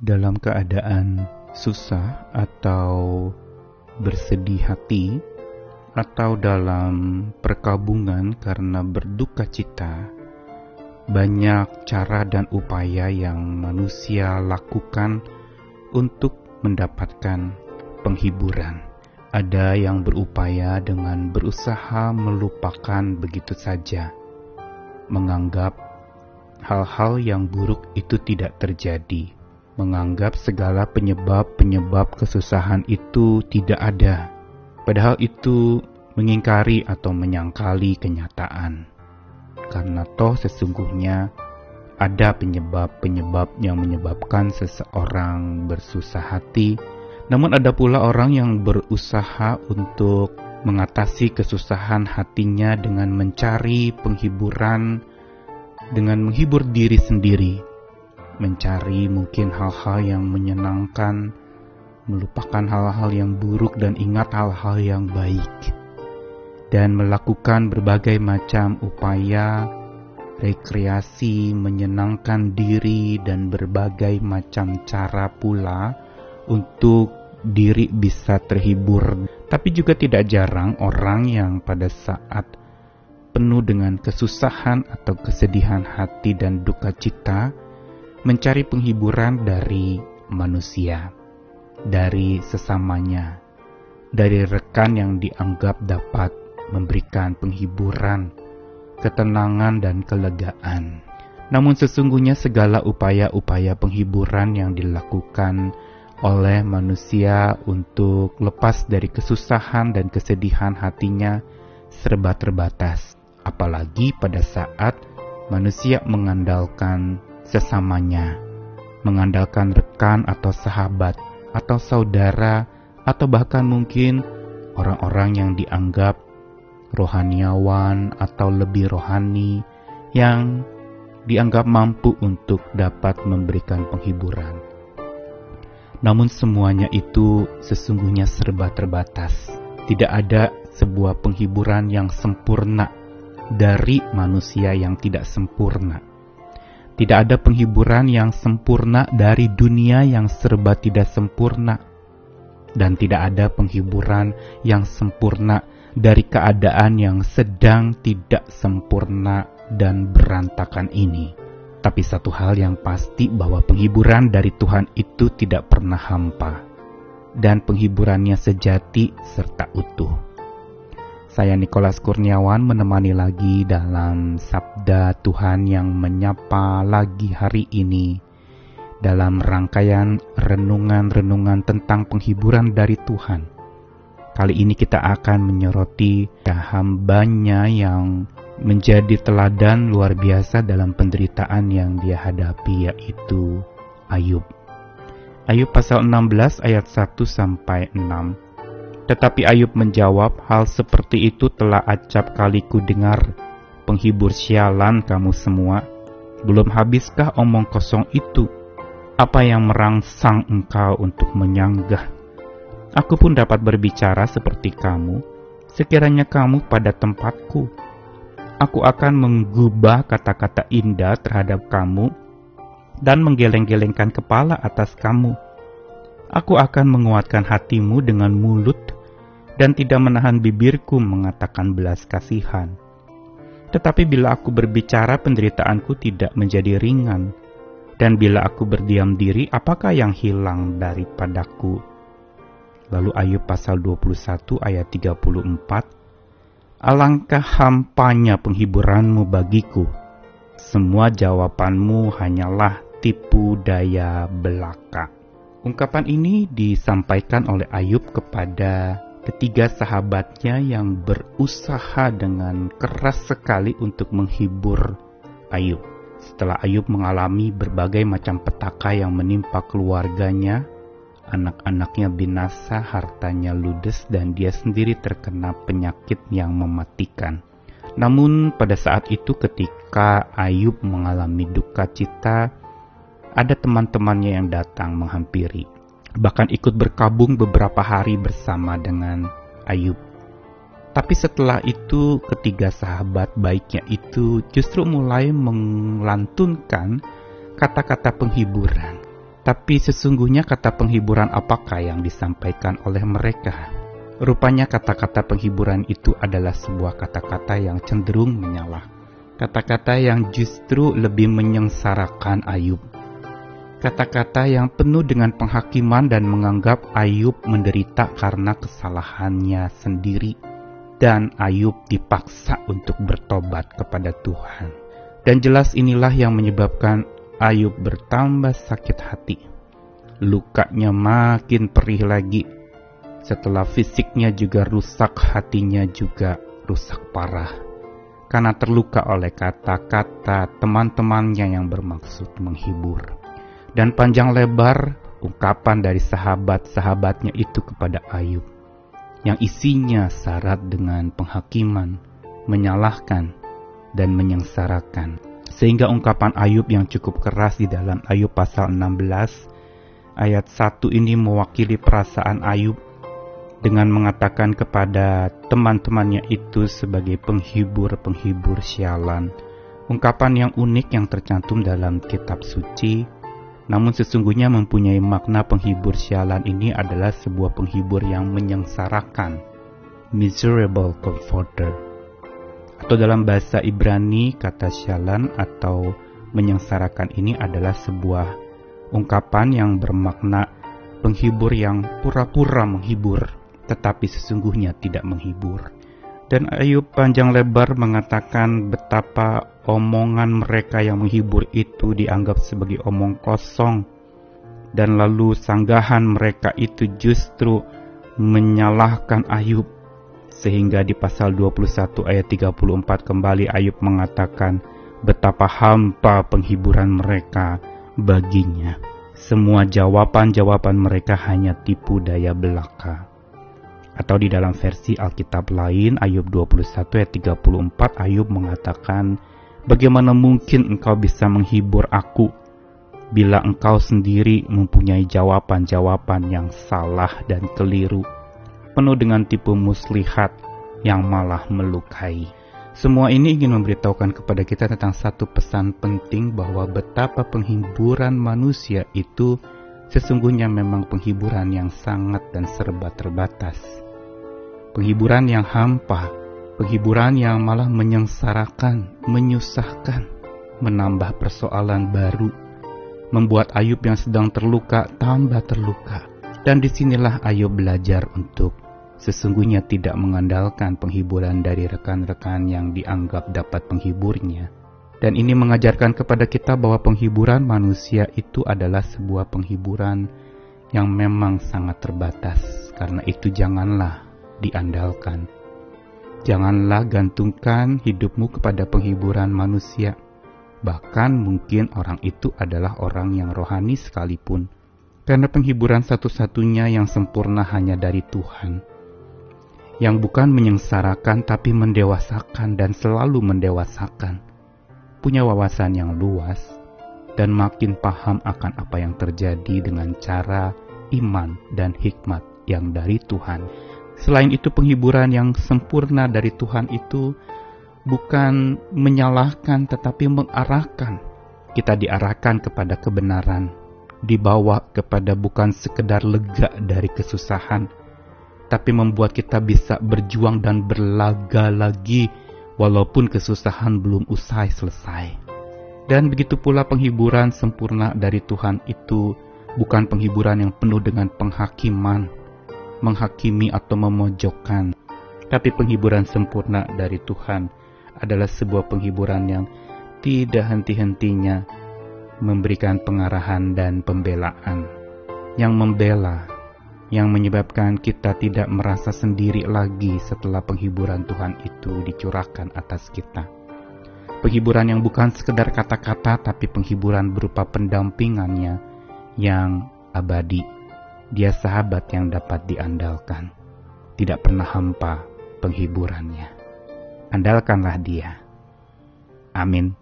dalam keadaan susah atau bersedih hati, atau dalam perkabungan karena berduka cita, banyak cara dan upaya yang manusia lakukan untuk mendapatkan penghiburan. Ada yang berupaya dengan berusaha melupakan begitu saja, menganggap hal-hal yang buruk itu tidak terjadi, menganggap segala penyebab-penyebab kesusahan itu tidak ada, padahal itu mengingkari atau menyangkali kenyataan. Karena toh sesungguhnya ada penyebab-penyebab yang menyebabkan seseorang bersusah hati, namun ada pula orang yang berusaha untuk mengatasi kesusahan hatinya dengan mencari penghiburan, dengan menghibur diri sendiri, mencari mungkin hal-hal yang menyenangkan, melupakan hal-hal yang buruk dan ingat hal-hal yang baik, dan melakukan berbagai macam upaya rekreasi, menyenangkan diri, dan berbagai macam cara pula untuk diri bisa terhibur, tapi juga tidak jarang orang yang pada saat penuh dengan kesusahan atau kesedihan hati dan duka cita mencari penghiburan dari manusia, dari sesamanya, dari rekan yang dianggap dapat memberikan penghiburan, ketenangan, dan kelegaan. Namun sesungguhnya segala upaya-upaya penghiburan yang dilakukan oleh manusia untuk lepas dari kesusahan dan kesedihan hatinya serba terbatas, apalagi pada saat manusia mengandalkan sesamanya, mengandalkan rekan atau sahabat atau saudara atau bahkan mungkin orang-orang yang dianggap rohaniawan atau lebih rohani yang dianggap mampu untuk dapat memberikan penghiburan. Namun semuanya itu sesungguhnya serba terbatas. Tidak ada sebuah penghiburan yang sempurna dari manusia yang tidak sempurna. Tidak ada penghiburan yang sempurna dari dunia yang serba tidak sempurna. Dan tidak ada penghiburan yang sempurna dari keadaan yang sedang tidak sempurna dan berantakan ini. Tapi satu hal yang pasti bahwa penghiburan dari Tuhan itu tidak pernah hampa dan penghiburannya sejati serta utuh. Saya Nikolas Kurniawan menemani lagi dalam Sabda Tuhan yang menyapa lagi hari ini dalam rangkaian renungan-renungan tentang penghiburan dari Tuhan. Kali ini kita akan menyoroti hambanya yang menjadi teladan luar biasa dalam penderitaan yang dia hadapi yaitu Ayub. Ayub pasal 16 ayat 1 sampai 6. Tetapi Ayub menjawab, hal seperti itu telah acap kali ku dengar. Penghibur sialan kamu semua. Belum habiskah omong kosong itu? Apa yang merangsang engkau untuk menyanggah? Aku pun dapat berbicara seperti kamu, sekiranya kamu pada tempatku aku akan menggubah kata-kata indah terhadap kamu dan menggeleng-gelengkan kepala atas kamu. Aku akan menguatkan hatimu dengan mulut dan tidak menahan bibirku mengatakan belas kasihan. Tetapi bila aku berbicara penderitaanku tidak menjadi ringan, dan bila aku berdiam diri, apakah yang hilang daripadaku? Lalu Ayub pasal 21 ayat 34 Alangkah hampanya penghiburanmu bagiku. Semua jawabanmu hanyalah tipu daya belaka. Ungkapan ini disampaikan oleh Ayub kepada ketiga sahabatnya yang berusaha dengan keras sekali untuk menghibur Ayub. Setelah Ayub mengalami berbagai macam petaka yang menimpa keluarganya, anak-anaknya binasa, hartanya ludes, dan dia sendiri terkena penyakit yang mematikan. Namun, pada saat itu, ketika Ayub mengalami duka cita, ada teman-temannya yang datang menghampiri, bahkan ikut berkabung beberapa hari bersama dengan Ayub. Tapi setelah itu, ketiga sahabat baiknya itu justru mulai melantunkan kata-kata penghiburan Tapi sesungguhnya kata penghiburan apakah yang disampaikan oleh mereka? Rupanya kata-kata penghiburan itu adalah sebuah kata-kata yang cenderung menyalah. Kata-kata yang justru lebih menyengsarakan Ayub. Kata-kata yang penuh dengan penghakiman dan menganggap Ayub menderita karena kesalahannya sendiri. Dan Ayub dipaksa untuk bertobat kepada Tuhan. Dan jelas inilah yang menyebabkan Ayub bertambah sakit hati. Lukanya makin perih lagi. Setelah fisiknya juga rusak, hatinya juga rusak parah. Karena terluka oleh kata-kata teman-temannya yang bermaksud menghibur. Dan panjang lebar ungkapan dari sahabat-sahabatnya itu kepada Ayub. Yang isinya syarat dengan penghakiman, menyalahkan, dan menyengsarakan sehingga ungkapan Ayub yang cukup keras di dalam Ayub pasal 16 ayat 1 ini mewakili perasaan Ayub dengan mengatakan kepada teman-temannya itu sebagai penghibur-penghibur sialan. Ungkapan yang unik yang tercantum dalam kitab suci, namun sesungguhnya mempunyai makna penghibur sialan ini adalah sebuah penghibur yang menyengsarakan, miserable comforter atau dalam bahasa Ibrani kata syalan atau menyengsarakan ini adalah sebuah ungkapan yang bermakna penghibur yang pura-pura menghibur tetapi sesungguhnya tidak menghibur. Dan Ayub panjang lebar mengatakan betapa omongan mereka yang menghibur itu dianggap sebagai omong kosong dan lalu sanggahan mereka itu justru menyalahkan Ayub sehingga di pasal 21 ayat 34 kembali Ayub mengatakan betapa hampa penghiburan mereka baginya. Semua jawaban-jawaban mereka hanya tipu daya belaka. Atau di dalam versi Alkitab lain Ayub 21 ayat 34 Ayub mengatakan Bagaimana mungkin engkau bisa menghibur aku bila engkau sendiri mempunyai jawaban-jawaban yang salah dan keliru penuh dengan tipu muslihat yang malah melukai. Semua ini ingin memberitahukan kepada kita tentang satu pesan penting bahwa betapa penghiburan manusia itu sesungguhnya memang penghiburan yang sangat dan serba terbatas. Penghiburan yang hampa, penghiburan yang malah menyengsarakan, menyusahkan, menambah persoalan baru, membuat Ayub yang sedang terluka tambah terluka. Dan di sinilah Ayub belajar untuk sesungguhnya tidak mengandalkan penghiburan dari rekan-rekan yang dianggap dapat penghiburnya. Dan ini mengajarkan kepada kita bahwa penghiburan manusia itu adalah sebuah penghiburan yang memang sangat terbatas. Karena itu janganlah diandalkan. Janganlah gantungkan hidupmu kepada penghiburan manusia. Bahkan mungkin orang itu adalah orang yang rohani sekalipun karena penghiburan satu-satunya yang sempurna hanya dari Tuhan, yang bukan menyengsarakan tapi mendewasakan dan selalu mendewasakan, punya wawasan yang luas, dan makin paham akan apa yang terjadi dengan cara iman dan hikmat yang dari Tuhan. Selain itu, penghiburan yang sempurna dari Tuhan itu bukan menyalahkan, tetapi mengarahkan. Kita diarahkan kepada kebenaran, dibawa kepada bukan sekedar lega dari kesusahan, tapi membuat kita bisa berjuang dan berlaga lagi walaupun kesusahan belum usai selesai. Dan begitu pula penghiburan sempurna dari Tuhan itu bukan penghiburan yang penuh dengan penghakiman, menghakimi atau memojokkan, tapi penghiburan sempurna dari Tuhan adalah sebuah penghiburan yang tidak henti-hentinya memberikan pengarahan dan pembelaan yang membela, yang menyebabkan kita tidak merasa sendiri lagi setelah penghiburan Tuhan itu dicurahkan atas kita. Penghiburan yang bukan sekedar kata-kata tapi penghiburan berupa pendampingannya yang abadi. Dia sahabat yang dapat diandalkan. Tidak pernah hampa penghiburannya. Andalkanlah dia. Amin.